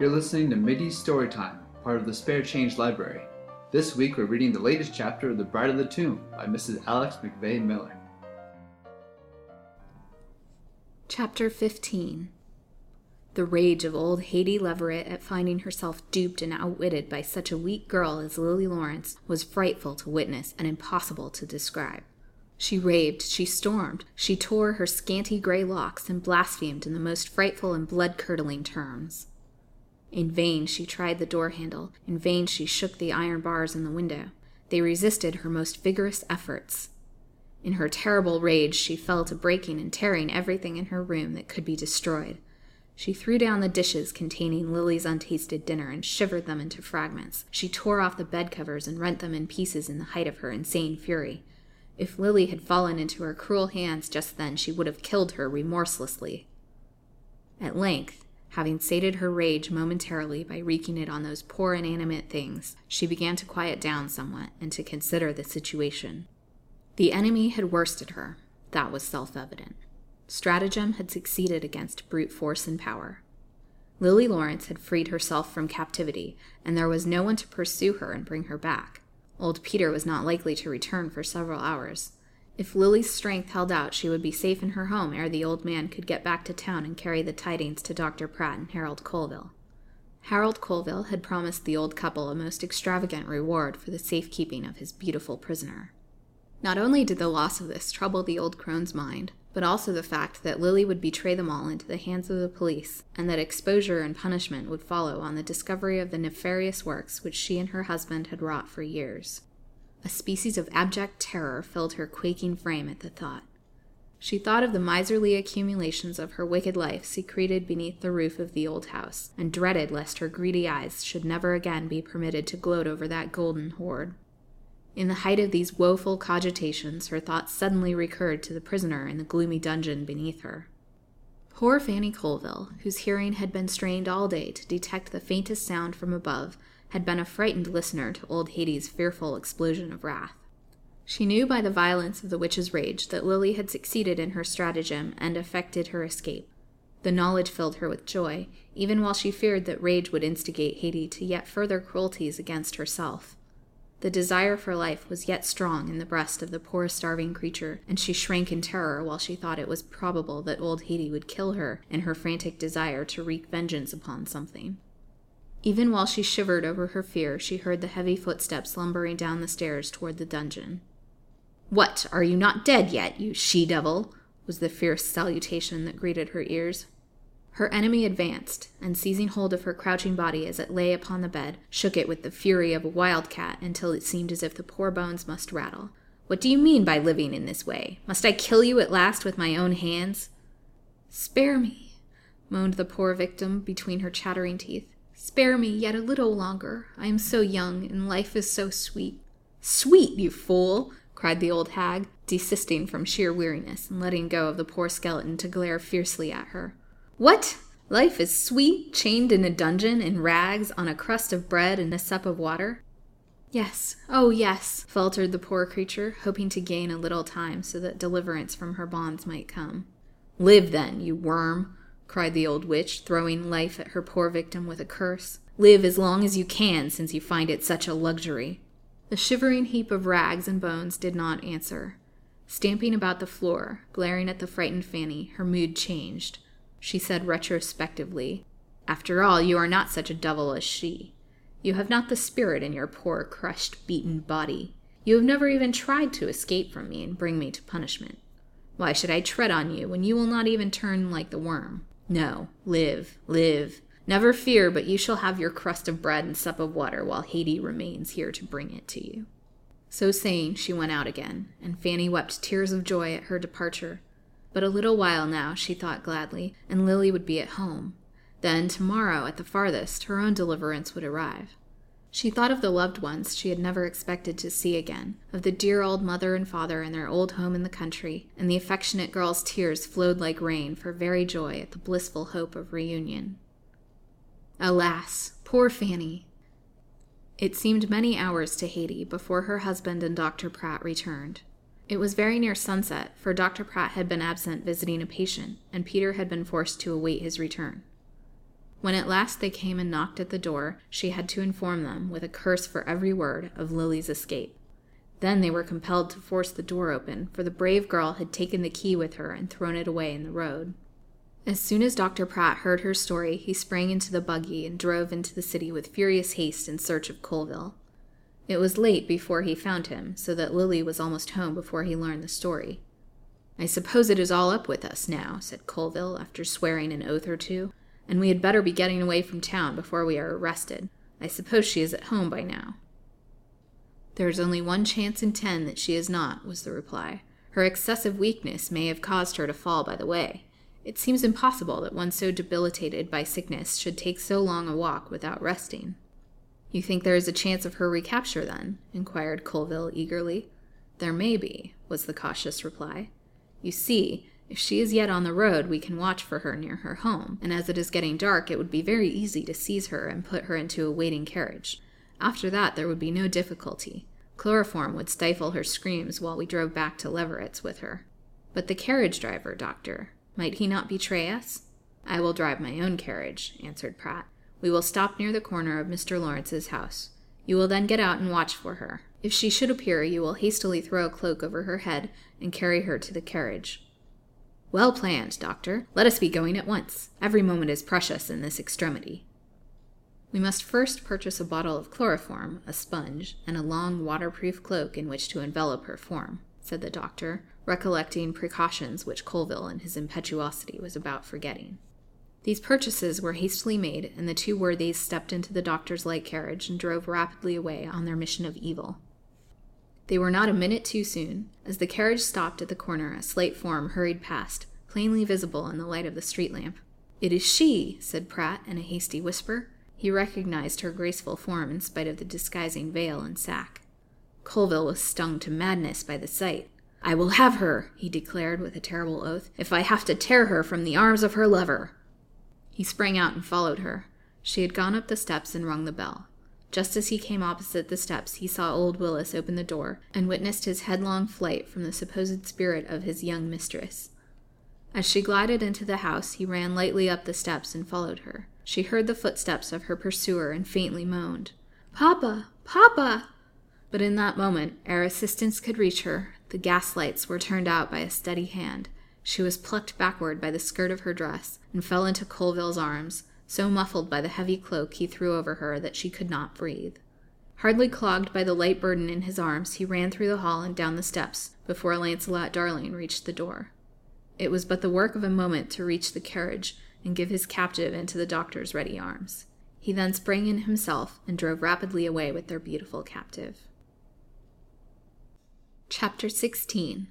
You're listening to Mittie's Storytime, part of the Spare Change Library. This week we're reading the latest chapter of The Bride of the Tomb by Mrs. Alex McVeigh Miller. Chapter 15 The rage of old Haidee Leverett at finding herself duped and outwitted by such a weak girl as Lily Lawrence was frightful to witness and impossible to describe. She raved, she stormed, she tore her scanty gray locks and blasphemed in the most frightful and blood curdling terms. In vain she tried the door handle, in vain she shook the iron bars in the window. They resisted her most vigorous efforts. In her terrible rage, she fell to breaking and tearing everything in her room that could be destroyed. She threw down the dishes containing Lily's untasted dinner and shivered them into fragments. She tore off the bed covers and rent them in pieces in the height of her insane fury. If Lily had fallen into her cruel hands just then, she would have killed her remorselessly. At length, Having sated her rage momentarily by wreaking it on those poor inanimate things, she began to quiet down somewhat and to consider the situation. The enemy had worsted her, that was self evident. Stratagem had succeeded against brute force and power. Lily Lawrence had freed herself from captivity, and there was no one to pursue her and bring her back. Old Peter was not likely to return for several hours. If Lily's strength held out, she would be safe in her home ere the old man could get back to town and carry the tidings to Dr. Pratt and Harold Colville. Harold Colville had promised the old couple a most extravagant reward for the safekeeping of his beautiful prisoner. Not only did the loss of this trouble the old crone's mind, but also the fact that Lily would betray them all into the hands of the police, and that exposure and punishment would follow on the discovery of the nefarious works which she and her husband had wrought for years. A species of abject terror filled her quaking frame at the thought. She thought of the miserly accumulations of her wicked life secreted beneath the roof of the old house, and dreaded lest her greedy eyes should never again be permitted to gloat over that golden hoard. In the height of these woeful cogitations, her thoughts suddenly recurred to the prisoner in the gloomy dungeon beneath her. Poor Fanny Colville, whose hearing had been strained all day to detect the faintest sound from above, had been a frightened listener to old Haidee's fearful explosion of wrath. She knew by the violence of the witch's rage that Lily had succeeded in her stratagem and effected her escape. The knowledge filled her with joy, even while she feared that rage would instigate Haidee to yet further cruelties against herself. The desire for life was yet strong in the breast of the poor starving creature, and she shrank in terror while she thought it was probable that old Haidee would kill her in her frantic desire to wreak vengeance upon something. Even while she shivered over her fear, she heard the heavy footsteps lumbering down the stairs toward the dungeon. What, are you not dead yet, you she devil? was the fierce salutation that greeted her ears. Her enemy advanced, and seizing hold of her crouching body as it lay upon the bed, shook it with the fury of a wildcat until it seemed as if the poor bones must rattle. What do you mean by living in this way? Must I kill you at last with my own hands? Spare me, moaned the poor victim between her chattering teeth. Spare me yet a little longer. I am so young, and life is so sweet. Sweet, you fool! cried the old hag, desisting from sheer weariness and letting go of the poor skeleton to glare fiercely at her. What? Life is sweet, chained in a dungeon, in rags, on a crust of bread and a sup of water? Yes, oh yes, faltered the poor creature, hoping to gain a little time so that deliverance from her bonds might come. Live then, you worm, cried the old witch, throwing life at her poor victim with a curse. Live as long as you can, since you find it such a luxury. The shivering heap of rags and bones did not answer. Stamping about the floor, glaring at the frightened Fanny, her mood changed. She said retrospectively, After all, you are not such a devil as she. You have not the spirit in your poor, crushed, beaten body. You have never even tried to escape from me and bring me to punishment. Why should I tread on you when you will not even turn like the worm? No, live, live. Never fear, but you shall have your crust of bread and sup of water while Haidee remains here to bring it to you. So saying, she went out again, and Fanny wept tears of joy at her departure. But a little while now, she thought gladly, and Lily would be at home. Then, tomorrow, at the farthest, her own deliverance would arrive. She thought of the loved ones she had never expected to see again, of the dear old mother and father in their old home in the country, and the affectionate girl's tears flowed like rain for very joy at the blissful hope of reunion. Alas, poor Fanny! It seemed many hours to Haidee before her husband and Dr. Pratt returned. It was very near sunset, for Dr. Pratt had been absent visiting a patient, and Peter had been forced to await his return. When at last they came and knocked at the door, she had to inform them, with a curse for every word, of Lily's escape. Then they were compelled to force the door open, for the brave girl had taken the key with her and thrown it away in the road. As soon as Dr. Pratt heard her story, he sprang into the buggy and drove into the city with furious haste in search of Colville. It was late before he found him, so that Lily was almost home before he learned the story. I suppose it is all up with us now, said Colville, after swearing an oath or two, and we had better be getting away from town before we are arrested. I suppose she is at home by now. There is only one chance in ten that she is not, was the reply. Her excessive weakness may have caused her to fall by the way. It seems impossible that one so debilitated by sickness should take so long a walk without resting. You think there is a chance of her recapture, then? inquired Colville eagerly. There may be, was the cautious reply. You see, if she is yet on the road, we can watch for her near her home, and as it is getting dark, it would be very easy to seize her and put her into a waiting carriage. After that, there would be no difficulty. Chloroform would stifle her screams while we drove back to Leverett's with her. But the carriage driver, doctor, might he not betray us? I will drive my own carriage, answered Pratt. We will stop near the corner of Mr. Lawrence's house. You will then get out and watch for her. If she should appear, you will hastily throw a cloak over her head and carry her to the carriage. Well planned, doctor. Let us be going at once. Every moment is precious in this extremity. We must first purchase a bottle of chloroform, a sponge, and a long waterproof cloak in which to envelop her form, said the doctor, recollecting precautions which Colville in his impetuosity was about forgetting. These purchases were hastily made, and the two worthies stepped into the doctor's light carriage and drove rapidly away on their mission of evil. They were not a minute too soon. As the carriage stopped at the corner, a slight form hurried past, plainly visible in the light of the street lamp. It is she, said Pratt in a hasty whisper. He recognized her graceful form in spite of the disguising veil and sack. Colville was stung to madness by the sight. I will have her, he declared with a terrible oath, if I have to tear her from the arms of her lover. He sprang out and followed her. She had gone up the steps and rung the bell. Just as he came opposite the steps, he saw old Willis open the door and witnessed his headlong flight from the supposed spirit of his young mistress. As she glided into the house, he ran lightly up the steps and followed her. She heard the footsteps of her pursuer and faintly moaned, Papa! Papa! But in that moment, ere assistance could reach her, the gas lights were turned out by a steady hand. She was plucked backward by the skirt of her dress and fell into Colville's arms, so muffled by the heavy cloak he threw over her that she could not breathe. Hardly clogged by the light burden in his arms, he ran through the hall and down the steps before Launcelot Darling reached the door. It was but the work of a moment to reach the carriage and give his captive into the doctor's ready arms. He then sprang in himself and drove rapidly away with their beautiful captive. Chapter 16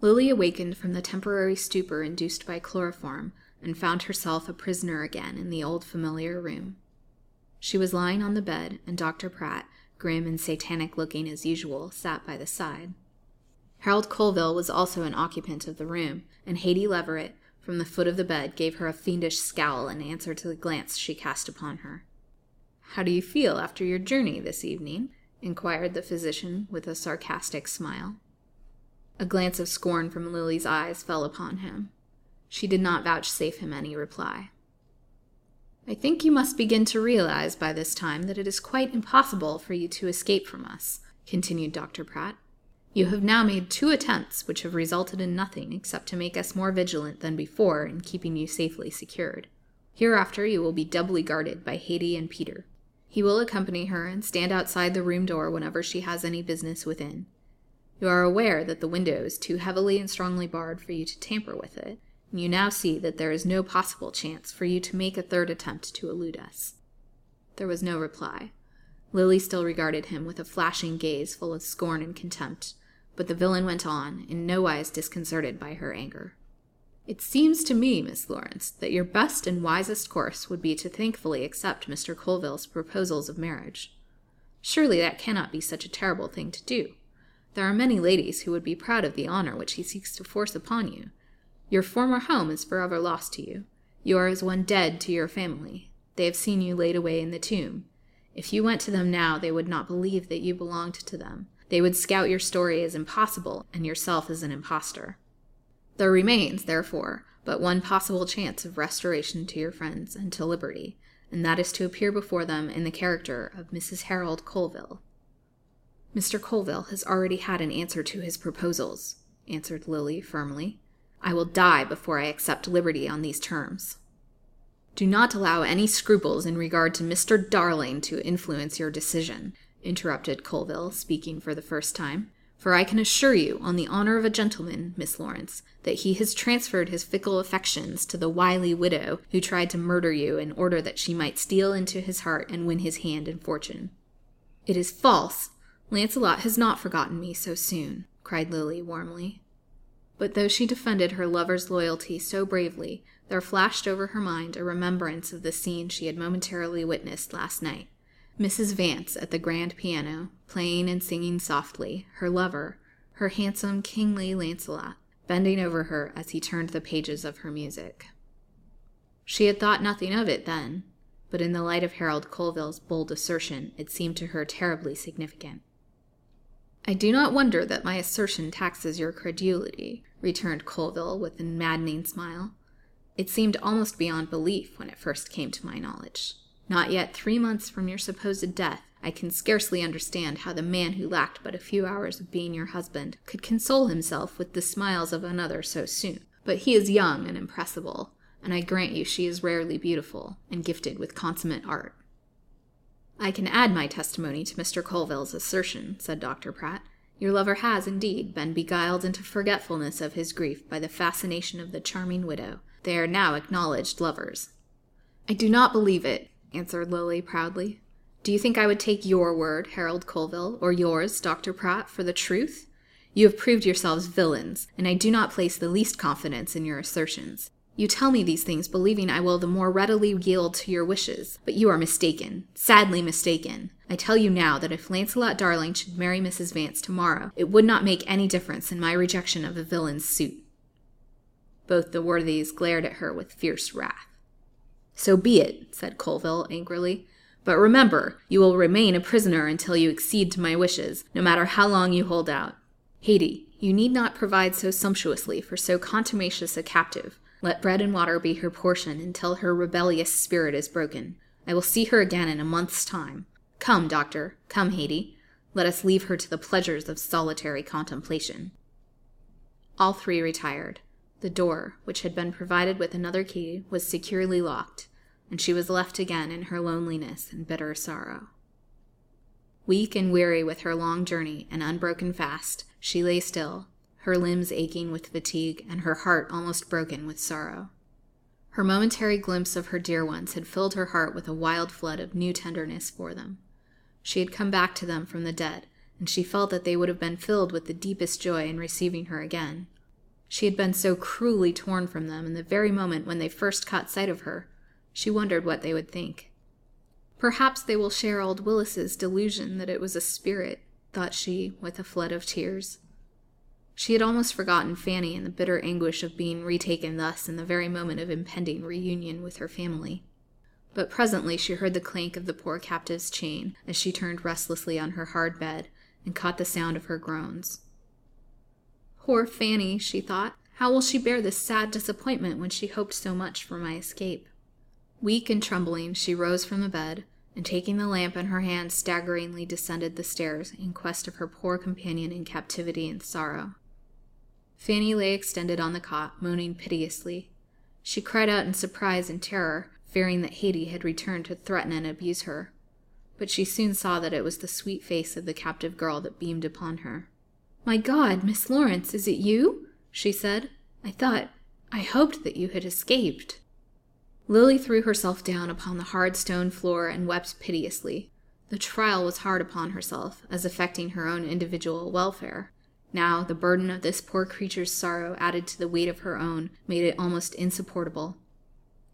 Lily awakened from the temporary stupor induced by chloroform and found herself a prisoner again in the old familiar room. She was lying on the bed, and Dr. Pratt, grim and satanic looking as usual, sat by the side. Harold Colville was also an occupant of the room, and Haidee Leverett, from the foot of the bed, gave her a fiendish scowl in answer to the glance she cast upon her. How do you feel after your journey this evening? inquired the physician with a sarcastic smile. A glance of scorn from Lily's eyes fell upon him. She did not vouchsafe him any reply. I think you must begin to realize by this time that it is quite impossible for you to escape from us, continued Dr. Pratt. You have now made two attempts which have resulted in nothing except to make us more vigilant than before in keeping you safely secured. Hereafter you will be doubly guarded by Haidee and Peter. He will accompany her and stand outside the room door whenever she has any business within. You are aware that the window is too heavily and strongly barred for you to tamper with it, you now see that there is no possible chance for you to make a third attempt to elude us. There was no reply. Lily still regarded him with a flashing gaze full of scorn and contempt, but the villain went on, in no wise disconcerted by her anger. It seems to me, Miss Lawrence, that your best and wisest course would be to thankfully accept Mr. Colville's proposals of marriage. Surely that cannot be such a terrible thing to do. There are many ladies who would be proud of the honor which he seeks to force upon you, your former home is forever lost to you. You are as one dead to your family. They have seen you laid away in the tomb. If you went to them now, they would not believe that you belonged to them. They would scout your story as impossible and yourself as an impostor. There remains, therefore, but one possible chance of restoration to your friends and to liberty, and that is to appear before them in the character of Mrs. Harold Colville. Mr. Colville has already had an answer to his proposals, answered Lily firmly. I will die before I accept liberty on these terms. Do not allow any scruples in regard to Mr. Darling to influence your decision, interrupted Colville, speaking for the first time. For I can assure you, on the honor of a gentleman, Miss Lawrence, that he has transferred his fickle affections to the wily widow who tried to murder you in order that she might steal into his heart and win his hand and fortune. It is false. Lancelot has not forgotten me so soon, cried Lily warmly. But though she defended her lover's loyalty so bravely, there flashed over her mind a remembrance of the scene she had momentarily witnessed last night. Mrs. Vance at the grand piano, playing and singing softly, her lover, her handsome, kingly Lancelot, bending over her as he turned the pages of her music. She had thought nothing of it then, but in the light of Harold Colville's bold assertion, it seemed to her terribly significant. I do not wonder that my assertion taxes your credulity, returned Colville with a maddening smile. It seemed almost beyond belief when it first came to my knowledge. Not yet three months from your supposed death, I can scarcely understand how the man who lacked but a few hours of being your husband could console himself with the smiles of another so soon. But he is young and impressible, and I grant you she is rarely beautiful and gifted with consummate art. I can add my testimony to Mr. Colville's assertion, said Dr. Pratt. Your lover has, indeed, been beguiled into forgetfulness of his grief by the fascination of the charming widow. They are now acknowledged lovers. I do not believe it, answered Lily proudly. Do you think I would take your word, Harold Colville, or yours, Dr. Pratt, for the truth? You have proved yourselves villains, and I do not place the least confidence in your assertions. You tell me these things believing I will the more readily yield to your wishes, but you are mistaken, sadly mistaken. I tell you now that if Lancelot Darling should marry Mrs. Vance tomorrow, it would not make any difference in my rejection of the villain's suit. Both the worthies glared at her with fierce wrath. So be it, said Colville angrily. But remember, you will remain a prisoner until you accede to my wishes, no matter how long you hold out. Haidee, you need not provide so sumptuously for so contumacious a captive. Let bread and water be her portion until her rebellious spirit is broken. I will see her again in a month's time. Come, doctor, come, Haidee. Let us leave her to the pleasures of solitary contemplation. All three retired. The door, which had been provided with another key, was securely locked, and she was left again in her loneliness and bitter sorrow. Weak and weary with her long journey and unbroken fast, she lay still, her limbs aching with fatigue and her heart almost broken with sorrow. Her momentary glimpse of her dear ones had filled her heart with a wild flood of new tenderness for them. She had come back to them from the dead, and she felt that they would have been filled with the deepest joy in receiving her again. She had been so cruelly torn from them in the very moment when they first caught sight of her. She wondered what they would think. Perhaps they will share old Willis's delusion that it was a spirit, thought she, with a flood of tears. She had almost forgotten Fanny in the bitter anguish of being retaken thus in the very moment of impending reunion with her family. But presently she heard the clank of the poor captive's chain as she turned restlessly on her hard bed and caught the sound of her groans. Poor Fanny, she thought. How will she bear this sad disappointment when she hoped so much for my escape? Weak and trembling, she rose from the bed, and taking the lamp in her hand, staggeringly descended the stairs in quest of her poor companion in captivity and sorrow. Fanny lay extended on the cot, moaning piteously. She cried out in surprise and terror, fearing that Haidee had returned to threaten and abuse her. But she soon saw that it was the sweet face of the captive girl that beamed upon her. My God, Miss Lawrence, is it you? she said. I thought, I hoped that you had escaped. Lily threw herself down upon the hard stone floor and wept piteously. The trial was hard upon herself, as affecting her own individual welfare. Now, the burden of this poor creature's sorrow added to the weight of her own made it almost insupportable.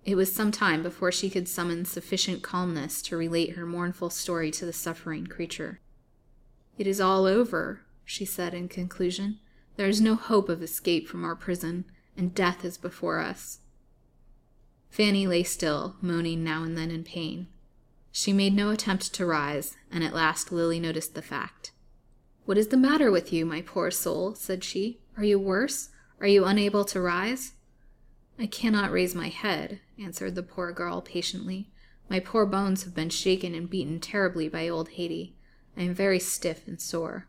It was some time before she could summon sufficient calmness to relate her mournful story to the suffering creature. It is all over, she said in conclusion. There is no hope of escape from our prison, and death is before us. Fanny lay still, moaning now and then in pain. She made no attempt to rise, and at last Lily noticed the fact. What is the matter with you, my poor soul? said she. Are you worse? Are you unable to rise? I cannot raise my head, answered the poor girl patiently. My poor bones have been shaken and beaten terribly by old Haidee. I am very stiff and sore.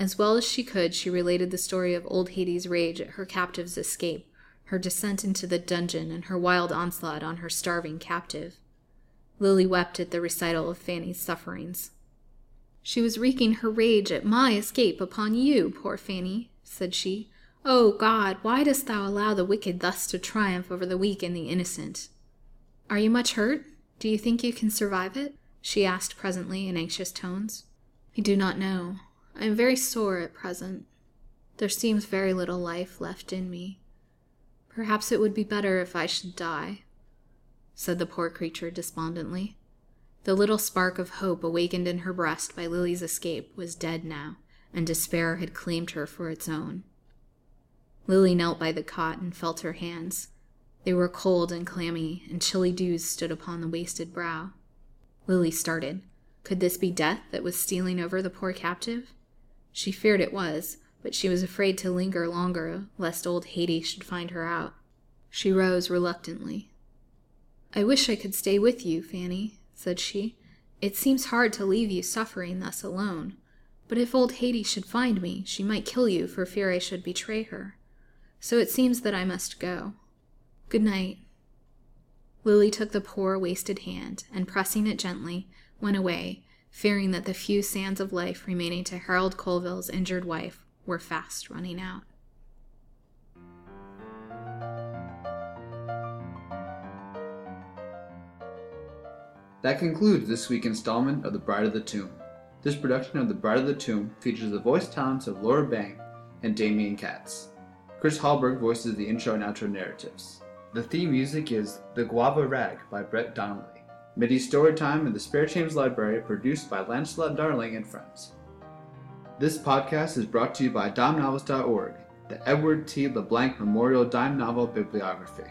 As well as she could, she related the story of old Haidee's rage at her captive's escape, her descent into the dungeon, and her wild onslaught on her starving captive. Lily wept at the recital of Fanny's sufferings. She was wreaking her rage at my escape upon you, poor Fanny, said she. O oh God, why dost thou allow the wicked thus to triumph over the weak and the innocent? Are you much hurt? Do you think you can survive it? she asked presently in anxious tones. I do not know. I am very sore at present. There seems very little life left in me. Perhaps it would be better if I should die, said the poor creature despondently. The little spark of hope awakened in her breast by Lily's escape was dead now, and despair had claimed her for its own. Lily knelt by the cot and felt her hands. They were cold and clammy, and chilly dews stood upon the wasted brow. Lily started. Could this be death that was stealing over the poor captive? She feared it was, but she was afraid to linger longer, lest old Haidee should find her out. She rose reluctantly. I wish I could stay with you, Fanny, said she. It seems hard to leave you suffering thus alone. But if old Haidee should find me, she might kill you for fear I should betray her so it seems that I must go. Good night. Lily took the poor, wasted hand, and pressing it gently, went away, fearing that the few sands of life remaining to Harold Colville's injured wife were fast running out. That concludes this week's installment of The Bride of the Tomb. This production of The Bride of the Tomb features the voice talents of Laura Bang and Demian Katz. Chris Hallberg voices the intro and outro narratives. The theme music is The Guava Rag by Brett Donnelly. Mittie Storytime in the Spare Change Library produced by Lancelot Darling and friends. This podcast is brought to you by DimeNovels.org, the Edward T. LeBlanc Memorial Dime Novel Bibliography.